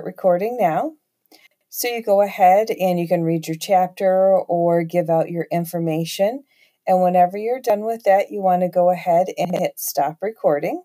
start recording now. So you go ahead and you can read your chapter or give out your information. And whenever you're done with that, you want to go ahead and hit stop recording.